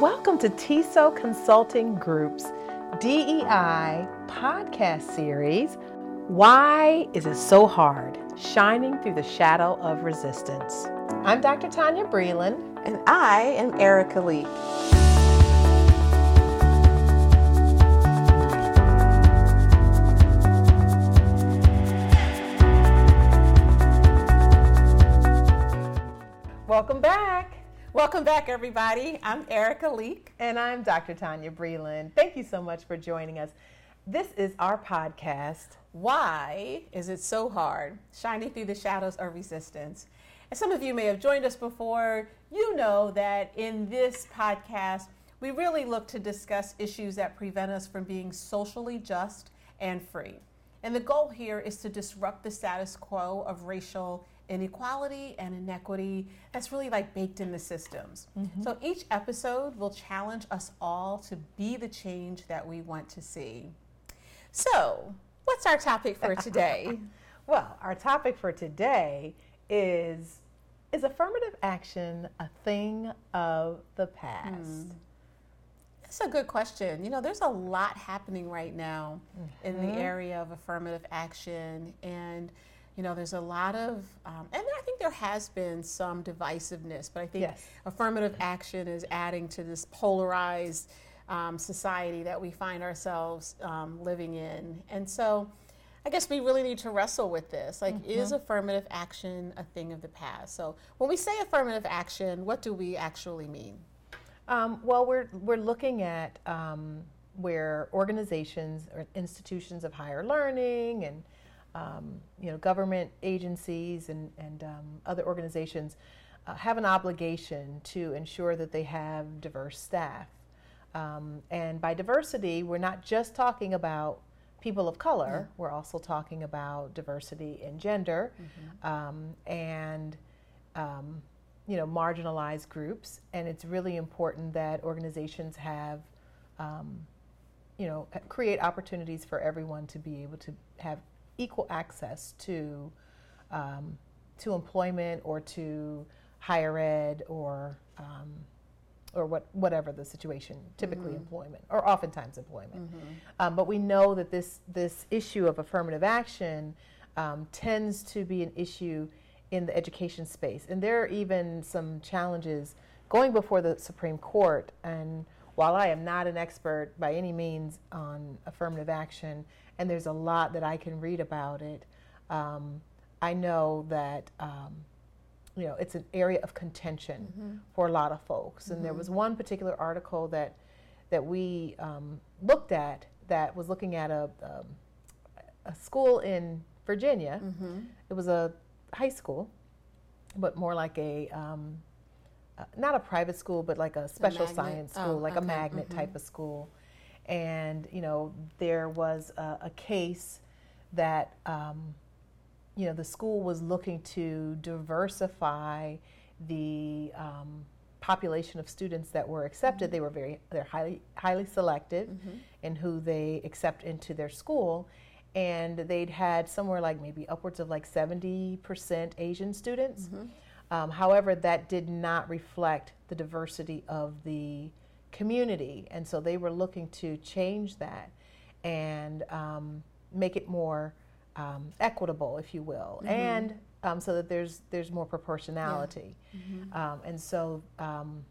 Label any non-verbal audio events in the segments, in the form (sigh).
Welcome to TISO Consulting Group's DEI podcast series. Why is it so hard? Shining through the shadow of resistance. I'm Dr. Tonya Breland. And I am Erika Lee. Welcome back. Welcome back, everybody. I'm Erika Leek. And I'm Dr. Tonya Breland. Thank you so much for joining us. This is our podcast. Why is it so hard? Shining through the shadows of resistance. And some of you may have joined us before. You know that in this podcast, we really look to discuss issues that prevent us from being socially just and free. And the goal here is to disrupt the status quo of racial inequality and inequity that's really like baked in the systems. Mm-hmm. So each episode will challenge us all to be the change that we want to see. So, what's our topic for (laughs) today? well, our topic for today is is affirmative action a thing of the past? Mm. That's a good question. You know, there's a lot happening right now mm-hmm. in the mm-hmm. area of affirmative action and you know, there's a lot of, um, and I think there has been some divisiveness, but I think yes. affirmative action is adding to this polarized um, society that we find ourselves um, living in. And so I guess we really need to wrestle with this. Like, mm-hmm. is affirmative action a thing of the past? So when we say affirmative action, what do we actually mean? Um, well, we're, we're looking at um, where organizations or institutions of higher learning and um, you know, government agencies and, and um, other organizations uh, have an obligation to ensure that they have diverse staff. Um, and by diversity, we're not just talking about people of color, mm-hmm. we're also talking about diversity in gender mm-hmm. Um, and um, you know marginalized groups. And it's really important that organizations have um, you know create opportunities for everyone to be able to have equal access to um, to employment or to higher ed or um, or what whatever the situation, typically mm-hmm. employment or oftentimes employment. Mm-hmm. Um, but we know that this this issue of affirmative action um, tends to be an issue in the education space, and there are even some challenges going before the Supreme Court. And while I am not an expert by any means on affirmative action and there's a lot that I can read about it. Um, I know that um, you know it's an area of contention mm-hmm. for a lot of folks, mm-hmm. and there mm-hmm. was one particular article that that we um, looked at that was looking at a um, a school in Virginia. Mm-hmm. It was a high school, but more like a um, not a private school, but like a special a science school, oh, like okay. a magnet mm-hmm. type of school and you know there was a, a case that um, you know the school was looking to diversify the um, population of students that were accepted. Mm-hmm. They were very they're highly highly selective mm-hmm. in who they accept into their school, and they'd had somewhere like maybe upwards of like seventy percent Asian students. Um, however, that did not reflect the diversity of the community. And so they were looking to change that and um, make it more um, equitable, if you will, mm-hmm. and um, so that there's there's more proportionality. Yeah. Mm-hmm. Um, and so um,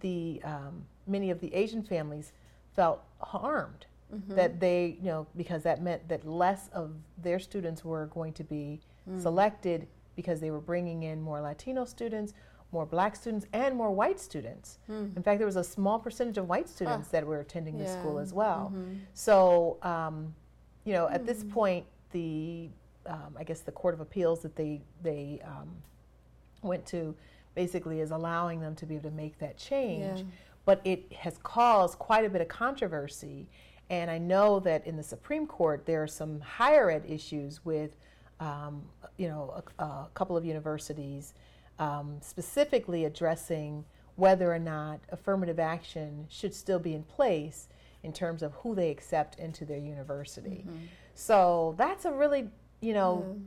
the um, many of the Asian families felt harmed mm-hmm. that they you know because that meant that less of their students were going to be mm. selected because they were bringing in more Latino students more black students and more white students. Mm. In fact, there was a small percentage of white students oh. that were attending yeah. the school as well. Mm-hmm. So, um, you know, mm. at this hmm. point, the um, I guess the Court of Appeals that they they um, went to basically is allowing them to be able to make that change. Yeah. But it has caused quite a bit of controversy, and I know that in the Supreme Court there are some higher ed issues with, um, you know, a, a couple of universities um, specifically addressing whether or not affirmative action should still be in place in terms of who they accept into their university. Mm-hmm. So that's a really, you know, mm.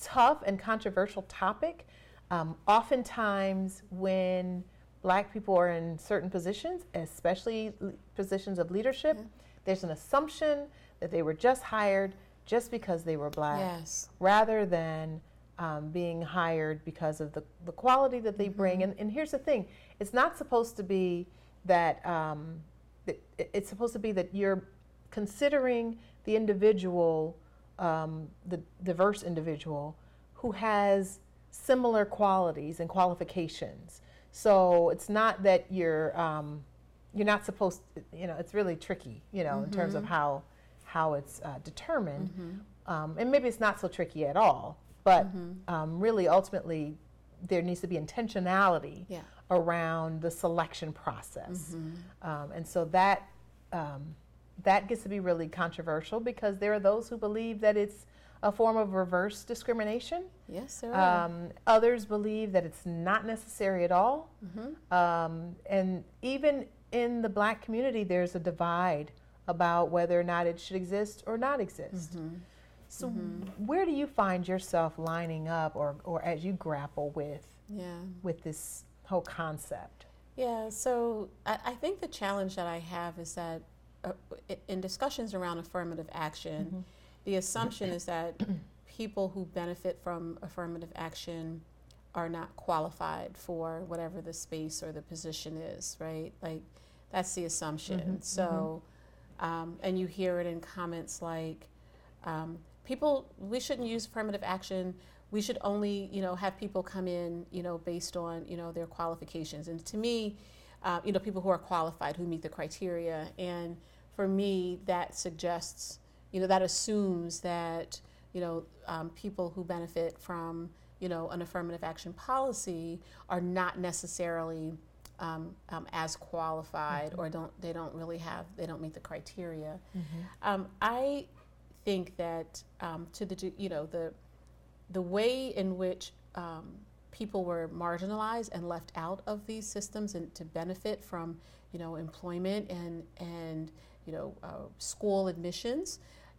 tough and controversial topic. Um, oftentimes, when black people are in certain positions, especially positions of leadership, Yeah. there's an assumption that they were just hired just because they were black Yes. rather than um, being hired because of the, the quality that they bring. And, and here's the thing it's not supposed to be that, um, it- it's supposed to be that you're considering the individual, um, the diverse individual, who has similar qualities and qualifications. So it's not that you're um, you're not supposed to, you know it's really tricky you know in terms of how how it's uh, determined. Um, and maybe it's not so tricky at all but um, really ultimately there needs to be intentionality Yeah. around the selection process. Um, and so that um, that gets to be really controversial because there are those who believe that it's a form of reverse discrimination. Yes, there um, others believe that it's not necessary at all. Mm-hmm. Um, and even in the black community, there's a divide about whether or not it should exist or not exist. Mm-hmm. So, where do you find yourself lining up, or, or as you grapple with yeah. with this whole concept? Yeah, so I, I think the challenge that I have is that uh, in discussions around affirmative action, the assumption is that people who benefit from affirmative action are not qualified for whatever the space or the position is, right? Like, that's the assumption. So, um, and you hear it in comments like, um, people, we shouldn't use affirmative action. We should only, you know, have people come in, you know, based on, you know, their qualifications. And to me, uh, you know, people who are qualified, who meet the criteria. And for me, that suggests, you know, that assumes that, you know, um, people who benefit from, you know, an affirmative action policy are not necessarily um, um, as qualified or don't they don't really have they don't meet the criteria. Um, I think that um, to the you know the the way in which um, people were marginalized and left out of these systems and to benefit from you know employment and and you know uh, school admissions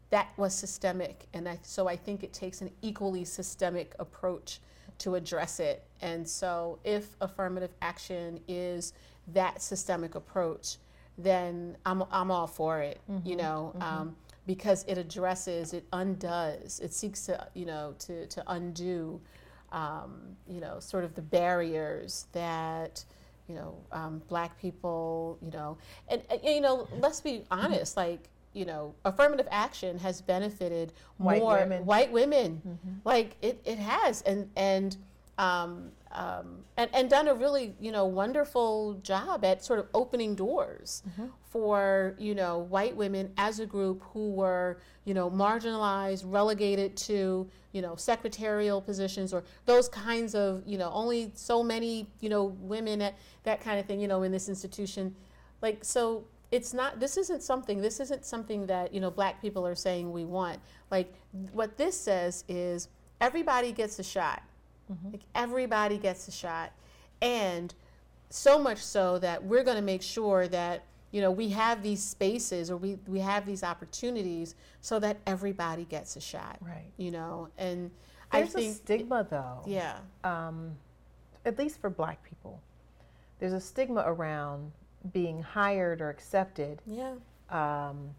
that was systemic. And I, so i think it takes an equally systemic approach to address it. And so if affirmative action is that systemic approach then i'm, I'm all for it you know um, because it addresses it undoes it seeks to you know to, to undo um, you know sort of the barriers that you know um, black people you know and, and you know let's be honest like you know affirmative action has benefited White more women. white women. Like it, it has. And and um, um, and, and done a really you know wonderful job at sort of opening doors for you know white women as a group who were you know marginalized relegated to you know secretarial positions or those kinds of you know only so many you know women at that kind of thing you know in this institution. Like so it's not this isn't something this isn't something that you know black people are saying we want. Like what this says is everybody gets a shot. Like everybody gets a shot. And so much so that we're going to make sure that you know we have these spaces or we, we have these opportunities so that everybody gets a shot Right. you know? And There's i think a stigma, though. yeah. Um, at least for black people, there's a stigma around being hired or accepted, yeah um,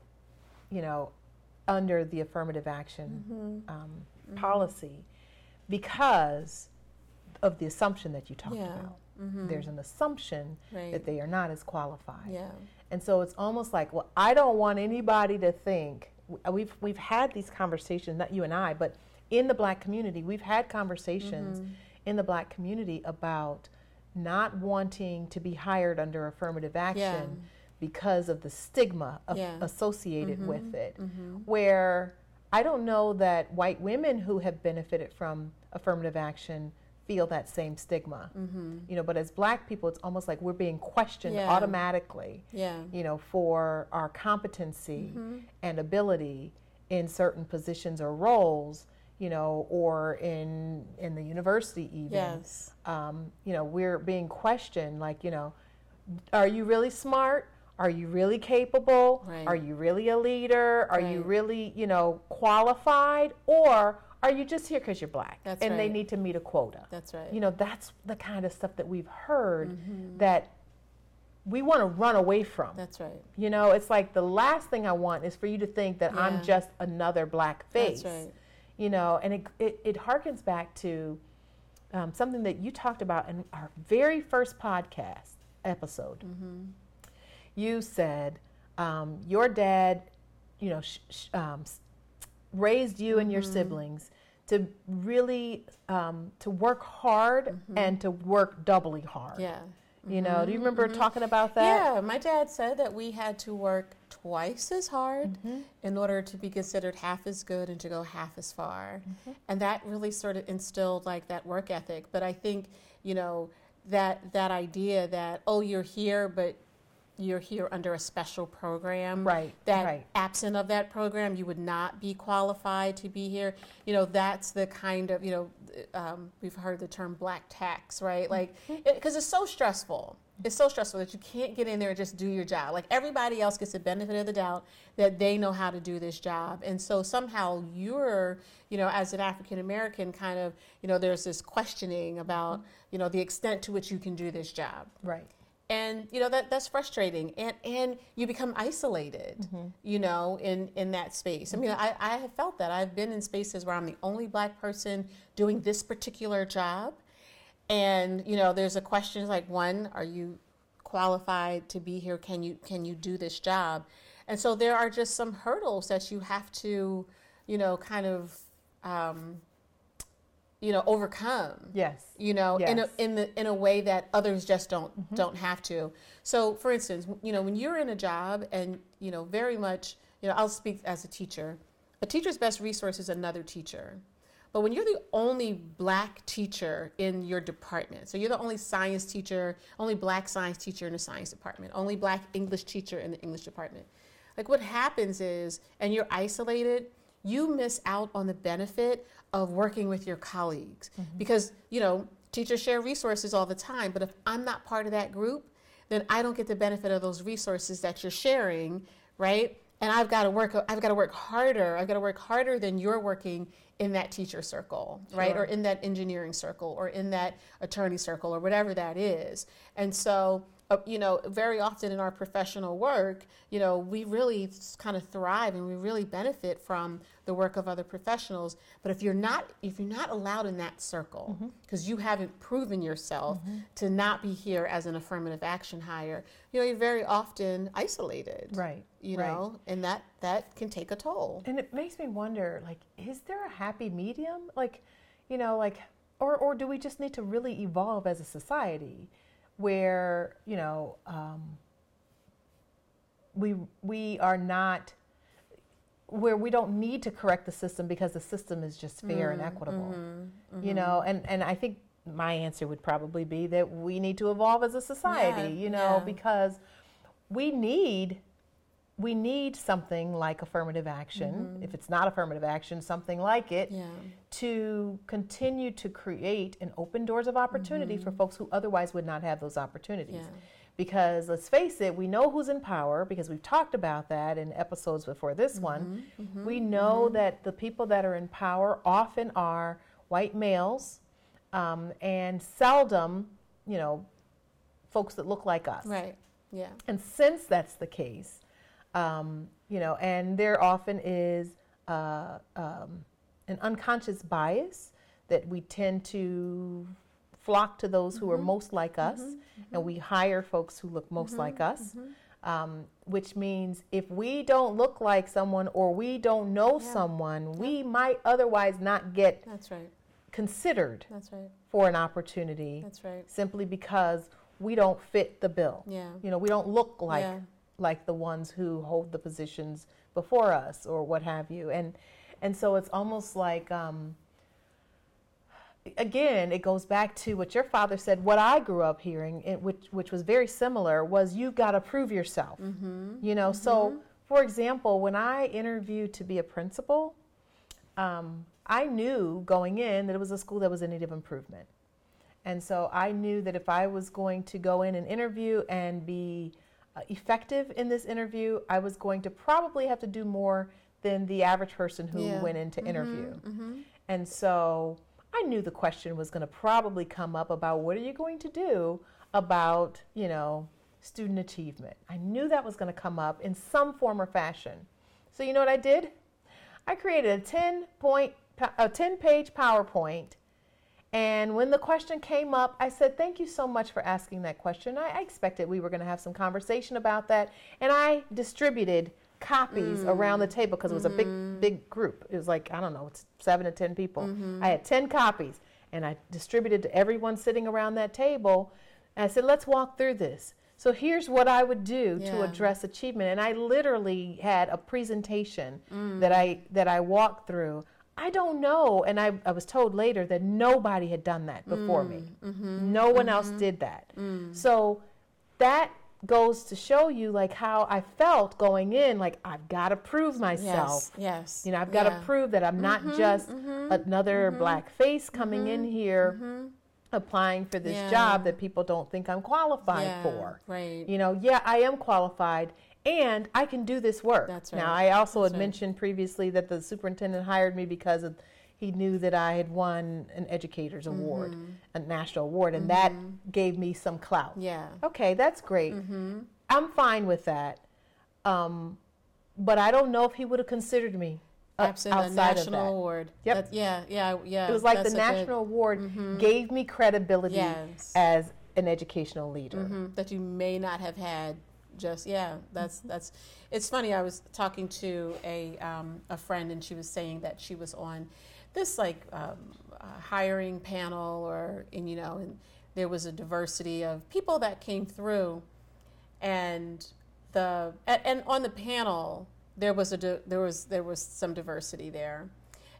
you know, under the affirmative action Mm-hmm. um, policy because of the assumption that you talked Yeah. about. There's an assumption right that they are not as qualified. yeah And so it's almost like, well, I don't want anybody to think we've we've had these conversations, not you and I, but in the black community, we've had conversations Mm-hmm. in the black community about not wanting to be hired under affirmative action because of the stigma of, Yeah. associated with it. Mm-hmm. Where I don't know that white women who have benefited from affirmative action feel that same stigma. You know, but as black people, it's almost like we're being questioned Mm-hmm. Yeah. automatically yeah you know, for our competency Mm-hmm. and ability in certain positions or roles, you know, or in in the university even. yes Um, you know, we're being questioned like, you know, are you really smart? Are you really capable? Right. Are you really a leader? Are you really, you know, qualified? Or are you just here because you're black That's and they need to meet a quota? That's right. You know, that's the kind of stuff that we've heard Mhm. that we want to run away from. That's right. You know, it's like the last thing I want is for you to think that Yeah. I'm just another black face. That's right. You know, and it, it, it harkens back to um, something that you talked about in our very first podcast episode. Mm-hmm. You said um, your dad, you know, sh- sh- um, raised you and your Mhm. siblings to really um, to work hard Mhm. and to work doubly hard. Yeah. You know, do you remember Mhm. talking about that? Yeah, my dad said that we had to work twice as hard Mhm. in order to be considered half as good and to go half as far. Mhm. And that really sort of instilled like that work ethic. But I think, you know, that that idea that oh, you're here but you're here under a special program. Right. that right. absent of that program you would not be qualified to be here. You know that's the kind of you know um, we've heard the term black tax right? Like because it's so stressful. It's so stressful that you can't get in there and just do your job. Like everybody else gets the benefit of the doubt that they know how to do this job. And so somehow you're you know as an african american kind of you know there's this questioning about you know the extent to which you can do this job. Right. And you know that that's frustrating. And and you become isolated Mm-hmm. you know in in that space. I mean I, I have felt that. I've been in spaces where i'm the only black person doing this particular job. And you know there's a question like one are you qualified to be here? Can you can you do this job? And so there are just some hurdles that you have to you know kind of um, you know overcome Yes. you know in a in the in a way that others just don't mm-hmm. don't have to. So for instance you know when you're in a job and you know very much you know I'll speak as a teacher. A teacher's best resource is another teacher. But when you're the only black teacher in your department so you're the only science teacher only black science teacher in the science department only black english teacher in the english department like what happens is and you're isolated you miss out on the benefit of working with your colleagues. Mm-hmm. Because you know teachers share resources all the time but if i'm not part of that group then i don't get the benefit of those resources that you're sharing right? And i've got to work i've got to work harder i've got to work harder than you're working in that teacher circle right? Sure. or in that engineering circle or in that attorney circle or whatever that is. And so uh, you know very often in our professional work you know we really kind of thrive and we really benefit from the work of other professionals but if you're not if you're not allowed in that circle because you haven't proven yourself to not be here as an affirmative action hire you know you're very often isolated Right. you right. know and that that can take a toll And it makes me wonder, like, is there a happy medium? Like, you know, like, or, or do we just need to really evolve as a society where, you know, um, we, we are not, where we don't need to correct the system because the system is just fair and mm, equitable, mm-hmm, you mm-hmm. know? And, and I think my answer would probably be that we need to evolve as a society, Yeah, you know, yeah. because we need we need something like affirmative action. Mm-hmm. If it's not affirmative action, something like it yeah to continue to create an open doors of opportunity for mm-hmm. folks who otherwise would not have those opportunities. Yeah. Because let's face it, we know who's in power because we've talked about that in episodes before this mm-hmm. one. We know that the people that are in power often are white males um, and seldom, you know, folks that look like us. right yeah And since that's the case, um, you know, and there often is uh, um, an unconscious bias that we tend to flock to those who are most like us, and we hire folks who look most like us. Um, which means if we don't look like someone or we don't know Yeah. someone, we might otherwise not get that's right. considered that's right. for an opportunity that's right. simply because we don't fit the bill. yeah. You know, we don't look like Yeah. Like the ones who hold the positions before us or what have you. And and so it's almost like um, again, it goes back to what your father said. What I grew up hearing, which which was very similar, was you've got to prove yourself. You know, so for example, when I interviewed to be a principal, um, I knew going in that it was a school that was in need of improvement. And so I knew that if I was going to go in and interview and be uh, effective in this interview, I was going to probably have to do more than the average person who Yeah. went in to interview. And so I knew the question was going to probably come up about what are you going to do about, you know, student achievement. I knew that was going to come up in some form or fashion. So you know what I did? I created a 10 point a 10 page PowerPoint and when the question came up, I said, Thank you so much for asking that question. I, I expected we were going to have some conversation about that. And I distributed copies mm. around the table because it was mm-hmm. a big, mm-hmm. big group. It was like, I don't know, it's seven to 10 people. Mm-hmm. I had 10 copies and I distributed to everyone sitting around that table. And I said, Let's walk through this. So here's what I would do yeah. to address achievement. And I literally had a presentation mm. that I that I walked through I don't know. And I, I was told later that nobody had done that before mm, me. Mm-hmm, no one mm-hmm, else did that. Mm. So that goes to show you like how I felt going in like I've got to prove myself. Yes. yes you know, I've got to prove that I'm not mm-hmm, just mm-hmm, another mm-hmm. black face coming in mm-hmm, here applying for this yeah. job that people don't think I'm qualified yeah, for. Right. You know, yeah, I am qualified and I can do this work. That's right. Now, I also That's had right. mentioned previously that the superintendent hired me because of, he knew that I had won an educator's mm-hmm. award, a national award, and mm-hmm. that gave me some clout. Yeah. Okay, that's great. Mm-hmm. I'm fine with that. Um, but I don't know if he would have considered me. Uh, Absolutely, outside national of that. award. Yep. That, yeah, yeah, yeah. It was like the national good, award mm-hmm. gave me credibility yes. as an educational leader mm-hmm. that you may not have had just yeah that's that's it's funny i was talking to a um, a friend and she was saying that she was on this like um, hiring panel or and you know and there was a diversity of people that came through and the and, and on the panel there was a there was there was some diversity there.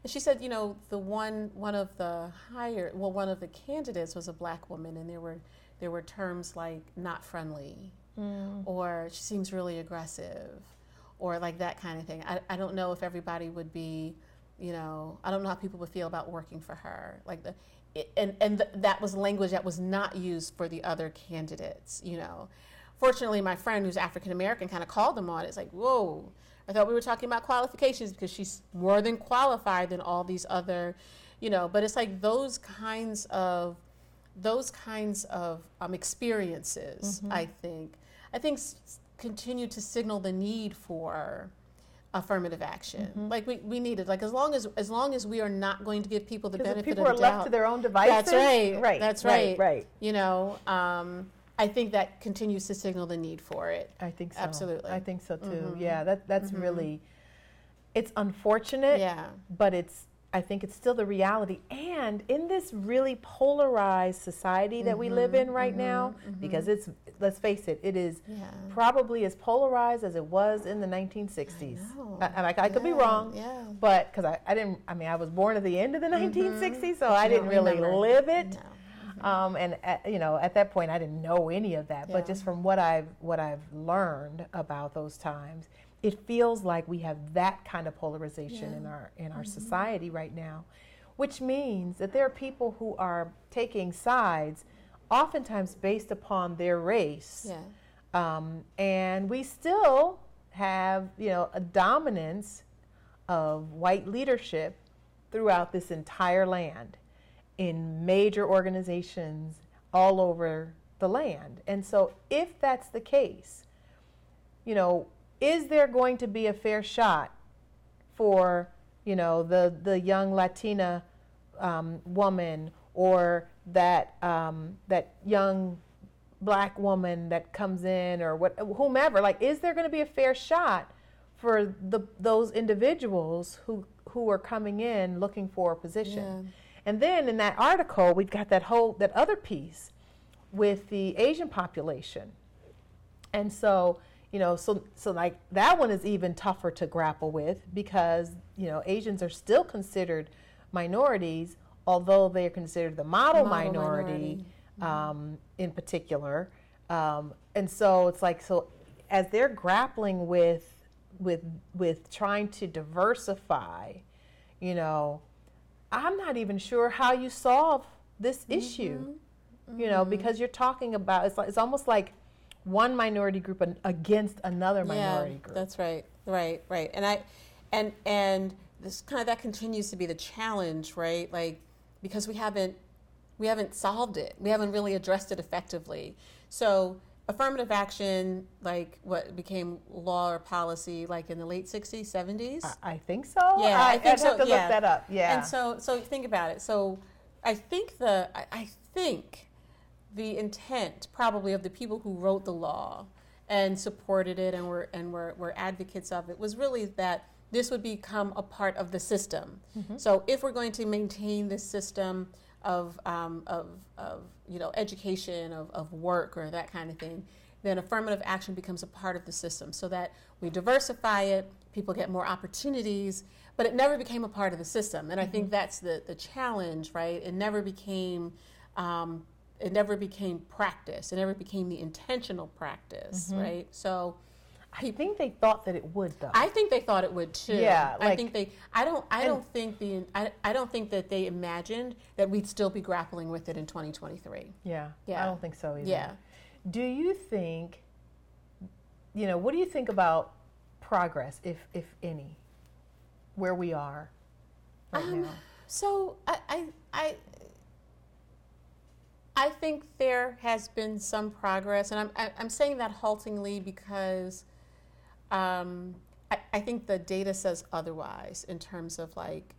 And she said you know the one one of the higher well one of the candidates was a black woman and there were there were terms like not friendly mm. or she seems really aggressive or like that kind of thing. I, I don't know if everybody would be, you know, I don't know how people would feel about working for her. Like the, it, and and th- that was language that was not used for the other candidates. You know, fortunately, my friend who's African American kind of called them on. It's like, whoa, I thought we were talking about qualifications because she's more than qualified than all these other, you know. But it's like those kinds of those kinds of um, experiences. Mm-hmm. I think I think s- continue to signal the need for affirmative action. Mm-hmm. Like we, we need it. Like as long as as long as we are not going to give people the benefit people of the doubt. are left to their own devices. That's right. Right. That's right. Right. right. You know, um, I think that continues to signal the need for it. I think so. Absolutely. I think so too. Mm-hmm. Yeah. That that's mm-hmm. really. It's unfortunate. Yeah. But it's I think it's still the reality. And in this really polarized society that mm-hmm, we live in right mm-hmm, now, mm-hmm. because it's, let's face it, it is yeah. probably as polarized as it was in the 1960s. I and I, I, could yeah, be wrong, yeah. but because I, I didn't, I mean, I was born at the end of the 1960s, mm-hmm. so I didn't really remember. live it. No. Mm-hmm. Um, and at, you know, at that point, I didn't know any of that. But just from what I've what I've learned about those times, it feels like we have that kind of polarization yeah. in our in our mm-hmm. society right now which means that there are people who are taking sides oftentimes based upon their race yeah. um, and we still have you know a dominance of white leadership throughout this entire land in major organizations all over the land and so if that's the case you know is there going to be a fair shot for you know the the young Latina um, woman or that um, that young black woman that comes in or what whomever? Like is there going to be a fair shot for the those individuals who who are coming in looking for a position? Yeah. and then in that article we've got that whole that other piece with the asian population. And so you know so so like that one is even tougher to grapple with because you know asians are still considered minorities although they're considered the model, model minority, minority. Um, mm-hmm. in particular um, and so it's like so as they're grappling with with with trying to diversify you know i'm not even sure how you solve this mm-hmm. issue mm-hmm. you know mm-hmm. because you're talking about it's like it's almost like one minority group against another minority yeah, group. That's right, right, right. And I, and and this kind of that continues to be the challenge, right? Like because we haven't we haven't solved it. We haven't really addressed it effectively. So affirmative action, like what became law or policy, like in the late '60s, '70s. I, I think so. Yeah, I, I think I'd so, have to yeah. look that up. Yeah. And so, so think about it. So, I think the I, I think the intent probably of the people who wrote the law and supported it and were and were, were advocates of it was really that this would become a part of the system. So, if we're going to maintain this system of um, of of you know education of, of work or that kind of thing, then affirmative action becomes a part of the system so that we diversify it, people get more opportunities, but it never became a part of the system. And I think that's the, the challenge, right? It never became um, it never became practice. It never became the intentional practice, right? So I think they thought that it would, though. I think they thought it would too. Yeah, like, I think they. I don't. I don't think the. I, I don't think that they imagined that we'd still be grappling with it in 2023. yeah. Yeah. I don't think so either. Yeah. Do you think, you know, what do you think about progress, if if any, where we are right Um, now? So I, I, I, I think there has been some progress, and I'm, I'm saying that haltingly because um, I, I think the data says otherwise in terms of like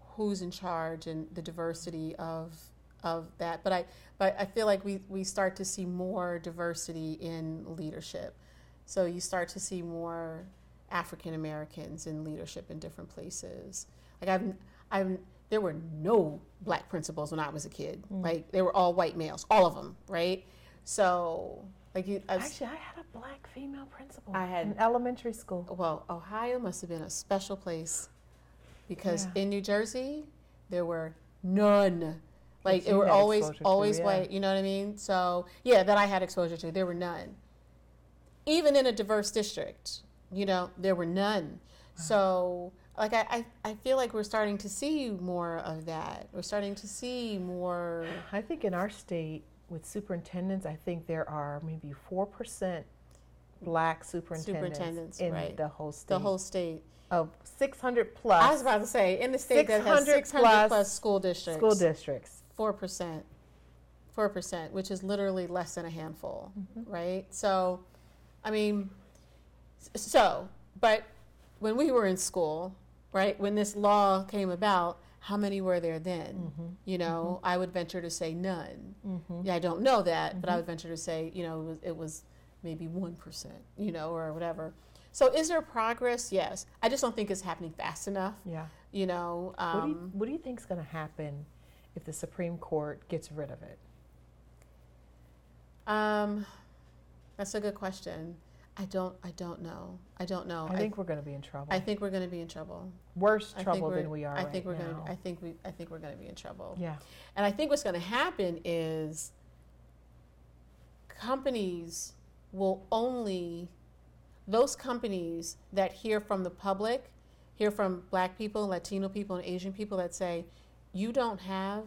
who's in charge and the diversity of of that. But I, but I feel like we, we start to see more diversity in leadership. So you start to see more African Americans in leadership in different places. Like I've, I've, there were no black principals when I was a kid. Mm. Like they were all white males, all of them, right? So like you, I was- Actually, I had a black female principal I had- in elementary school. well, Ohio must have been a special place because Yeah. in New Jersey there were none. Like That it you were had always to, always yeah. white. You know what I mean? So yeah, that I had exposure to. There were none. Even in a diverse district, you know, there were none. Uh-huh. So like I, I, I feel like we're starting to see more of that. We're starting to see more. I think in our state with superintendents, I think there are maybe four percent black superintendents, Superintendents, in right. the whole state. The whole state. of six hundred plus I was about to say in the state that has 600 600 plus plus school districts. school districts. four percent, four percent, which is literally less than a handful, Mm-hmm. right? So, I mean, so, but when we were in school, right, when this law came about, how many were there then? Mm-hmm. You know, I would venture to say none. Mhm. Yeah, I don't know that, but I Mm-hmm. would venture to say, you know, it was, it was maybe one percent, you know, or whatever. So, is there progress? Yes. I just don't think it's happening fast enough. Yeah. You know, what, do you, um, what do you think is going to happen if the Supreme Court gets rid of it? Um, that's a good question. I don't. I don't know. I don't know. I think we're going to be in trouble. I, think we're going to be in trouble. Worse trouble than we are I right think we're going. I think we. I think we're going to be in trouble. yeah. And I think what's going to happen is companies will only those companies that hear from the public, hear from Black people, Latino people, and Asian people that say, you don't have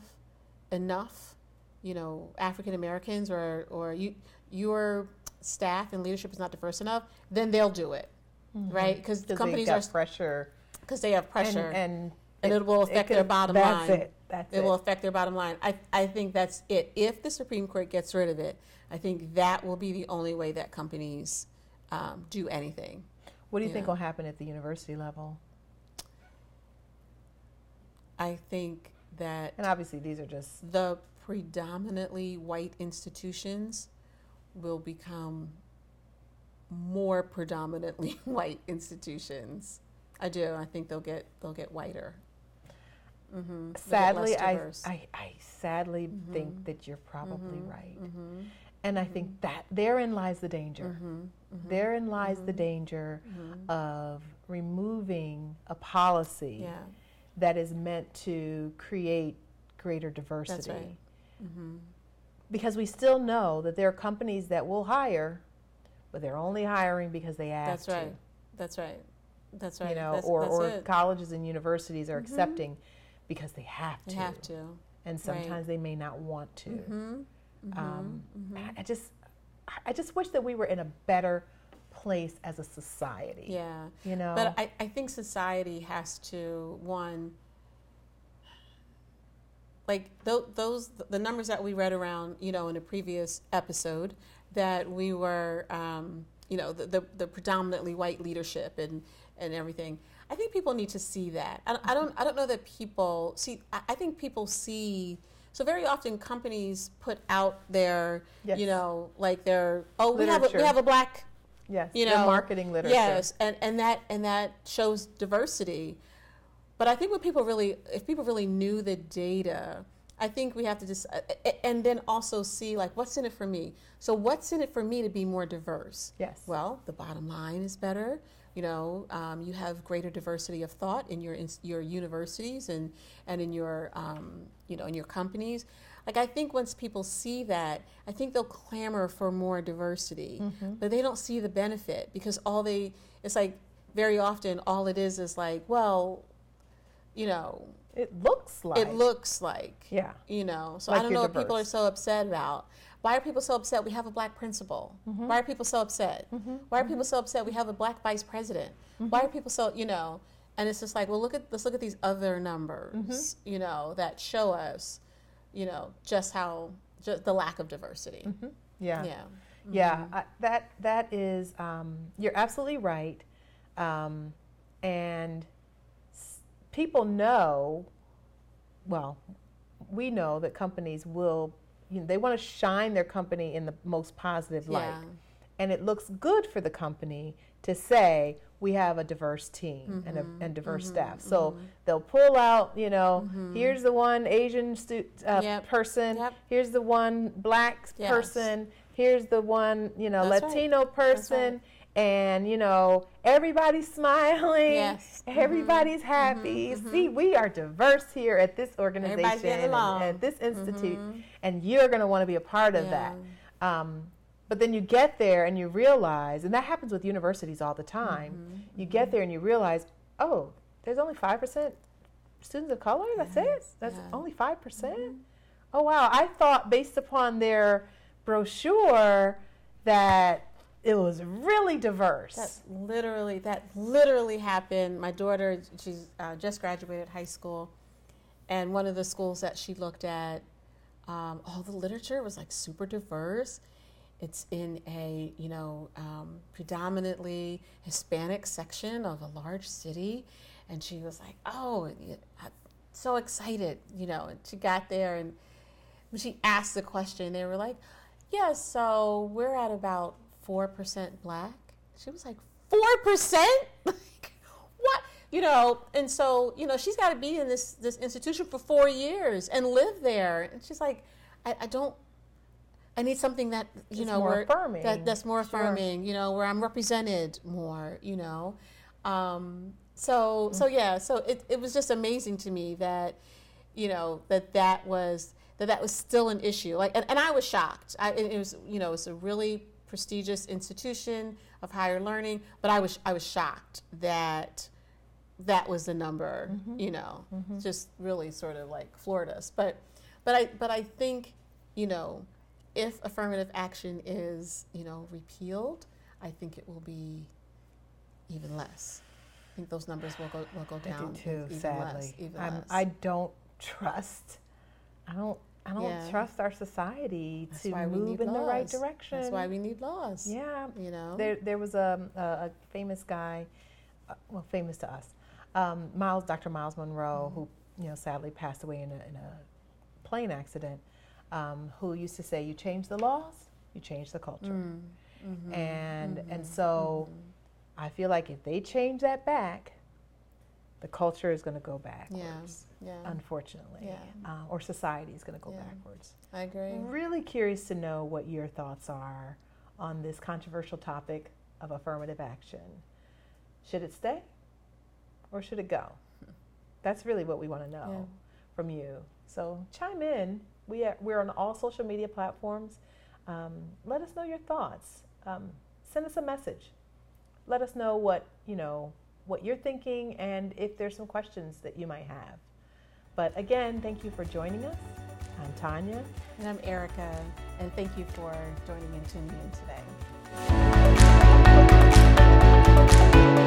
enough, you know, African Americans or or you your staff and leadership is not diverse enough, then they'll do it, right? Because Because companies got are pressure, because they have pressure and, and, and it, will affect could- their bottom that's line. That's it. That's It it. will affect their bottom line. I, I think that's it. If the Supreme Court gets rid of it, I think that will be the only way that companies um, do anything. What do you think yeah. will happen at the university level? I think that And obviously, these are just the predominantly white institutions will become more predominantly (laughs) white institutions. I do. I think they'll get they'll get whiter. Mm-hmm. sadly, I, I, I sadly Mm-hmm. think that you're probably right. And I think that therein lies the danger. Mm-hmm. Therein lies the danger of removing a policy Yeah, that is meant to create greater diversity. right. Mm-hmm. Because we still know that there are companies that will hire, but they're only hiring because they ask that's to. right. That's right. That's right. You know, that's, or, that's or it. Mm-hmm. colleges and universities are accepting because they have to. have to. And sometimes they may not want to. Mm-hmm. Um, I- I just, I just wish that we were in a better place as a society. Yeah. You know? But I, I think society has to, one, like th- those, the numbers that we read around, you know, in a previous episode, that we were, um, you know, the, the, the predominantly white leadership and, and everything. I think people need to see that. I, I don't. I don't know that people see. I, I, think people see. So very often companies put out their, yes. you know, like their oh literature. we have a, we have a black, yes, you know, marketing literature. Yes, and and that and that shows diversity. But I think when people really, if people really knew the data, I think we have to just, uh, and then also see like what's in it for me. So what's in it for me to be more diverse? Yes. Well, the bottom line is better you know, um, you have greater diversity of thought in your in your universities and and in your um, you know in your companies. Like I think once people see that, I think they'll clamor for more diversity, mm-hmm. but they don't see the benefit because all they it's like very often all it is is like well, you know. It looks like. It looks like. Yeah. You know, so like I don't know diverse. what people are so upset about. Why are people so upset we have a black principal? Mm-hmm. Why are people so upset? Mm-hmm. Why are people so upset we have a black vice president? Mm-hmm. Why are people so, you know, and it's just like, well, look at let's look at these other numbers, mm-hmm. you know, that show us, you know, just how just the lack of diversity. Mm-hmm. Yeah, yeah, yeah. Mm-hmm. I, that that is, um, you're absolutely right, um, and people know. Well, we know that companies will you know, they want to shine their company in the most positive light. Yeah. And it looks good for the company to say we have a diverse team mm-hmm. and, a, and diverse mm-hmm. staff. So mm-hmm. they'll pull out, you know, mm-hmm. here's the one Asian stu- uh, yep. person, yep. here's the one black yes. person, here's the one, you know, That's Latino right. person and you know everybody's smiling yes. (laughs) everybody's mm-hmm. happy mm-hmm. see we are diverse here at this organization at this institute mm-hmm. and you're going to want to be a part of yeah. that um, but then you get there and you realize and that happens with universities all the time mm-hmm. you get there and you realize oh there's only 5% students of color that's yes. it that's yeah. only 5% mm-hmm. oh wow i thought based upon their brochure that it was really diverse. That literally, that literally happened. My daughter, she's uh, just graduated high school, and one of the schools that she looked at, um, all the literature was like super diverse. It's in a you know um, predominantly Hispanic section of a large city, and she was like, "Oh, so excited!" You know, and she got there and when she asked the question, they were like, "Yeah, so we're at about 4% black. She was like, 4%? (laughs) like, what? You know, and so, you know, she's got to be in this, this institution for four years and live there. And she's like, I, I don't, I need something that, you it's know, affirming. That, that's more affirming, sure. you know, where I'm represented more, you know. Um, so, mm-hmm. so yeah, so it, it was just amazing to me that, you know, that that was, that that was still an issue. Like, and, and I was shocked. I, it was, you know, it's a really prestigious institution of higher learning, but I was I was shocked that that was the number, mm-hmm. you know, mm-hmm. just really sort of like floored us. But but I but I think, you know, if affirmative action is, you know, repealed, I think it will be even less. I think those numbers will go will go down. I do too, even sadly. Less, even less. I don't trust. I don't I don't yeah. trust our society That's to move in laws. the right direction. That's why we need laws. Yeah, you know. There, there was a, a, a famous guy, uh, well, famous to us, um, Myles, Dr. Myles Munroe, mm-hmm. who you know sadly passed away in a, in a plane accident. Um, who used to say, "You change the laws, you change the culture," mm. mm-hmm. and mm-hmm. and so mm-hmm. I feel like if they change that back, the culture is going to go backwards. Yeah. yeah. Unfortunately. Yeah. Um, or society is going to go yeah. backwards. I agree. I'm Really curious to know what your thoughts are on this controversial topic of affirmative action. Should it stay or should it go? (laughs) That's really what we want to know yeah. from you. So chime in. We are, we're on all social media platforms. Um, let us know your thoughts. Um, send us a message. Let us know what you know what you're thinking and if there's some questions that you might have. But again, thank you for joining us. I'm Tonya. And I'm Erika. And thank you for joining and tuning in today.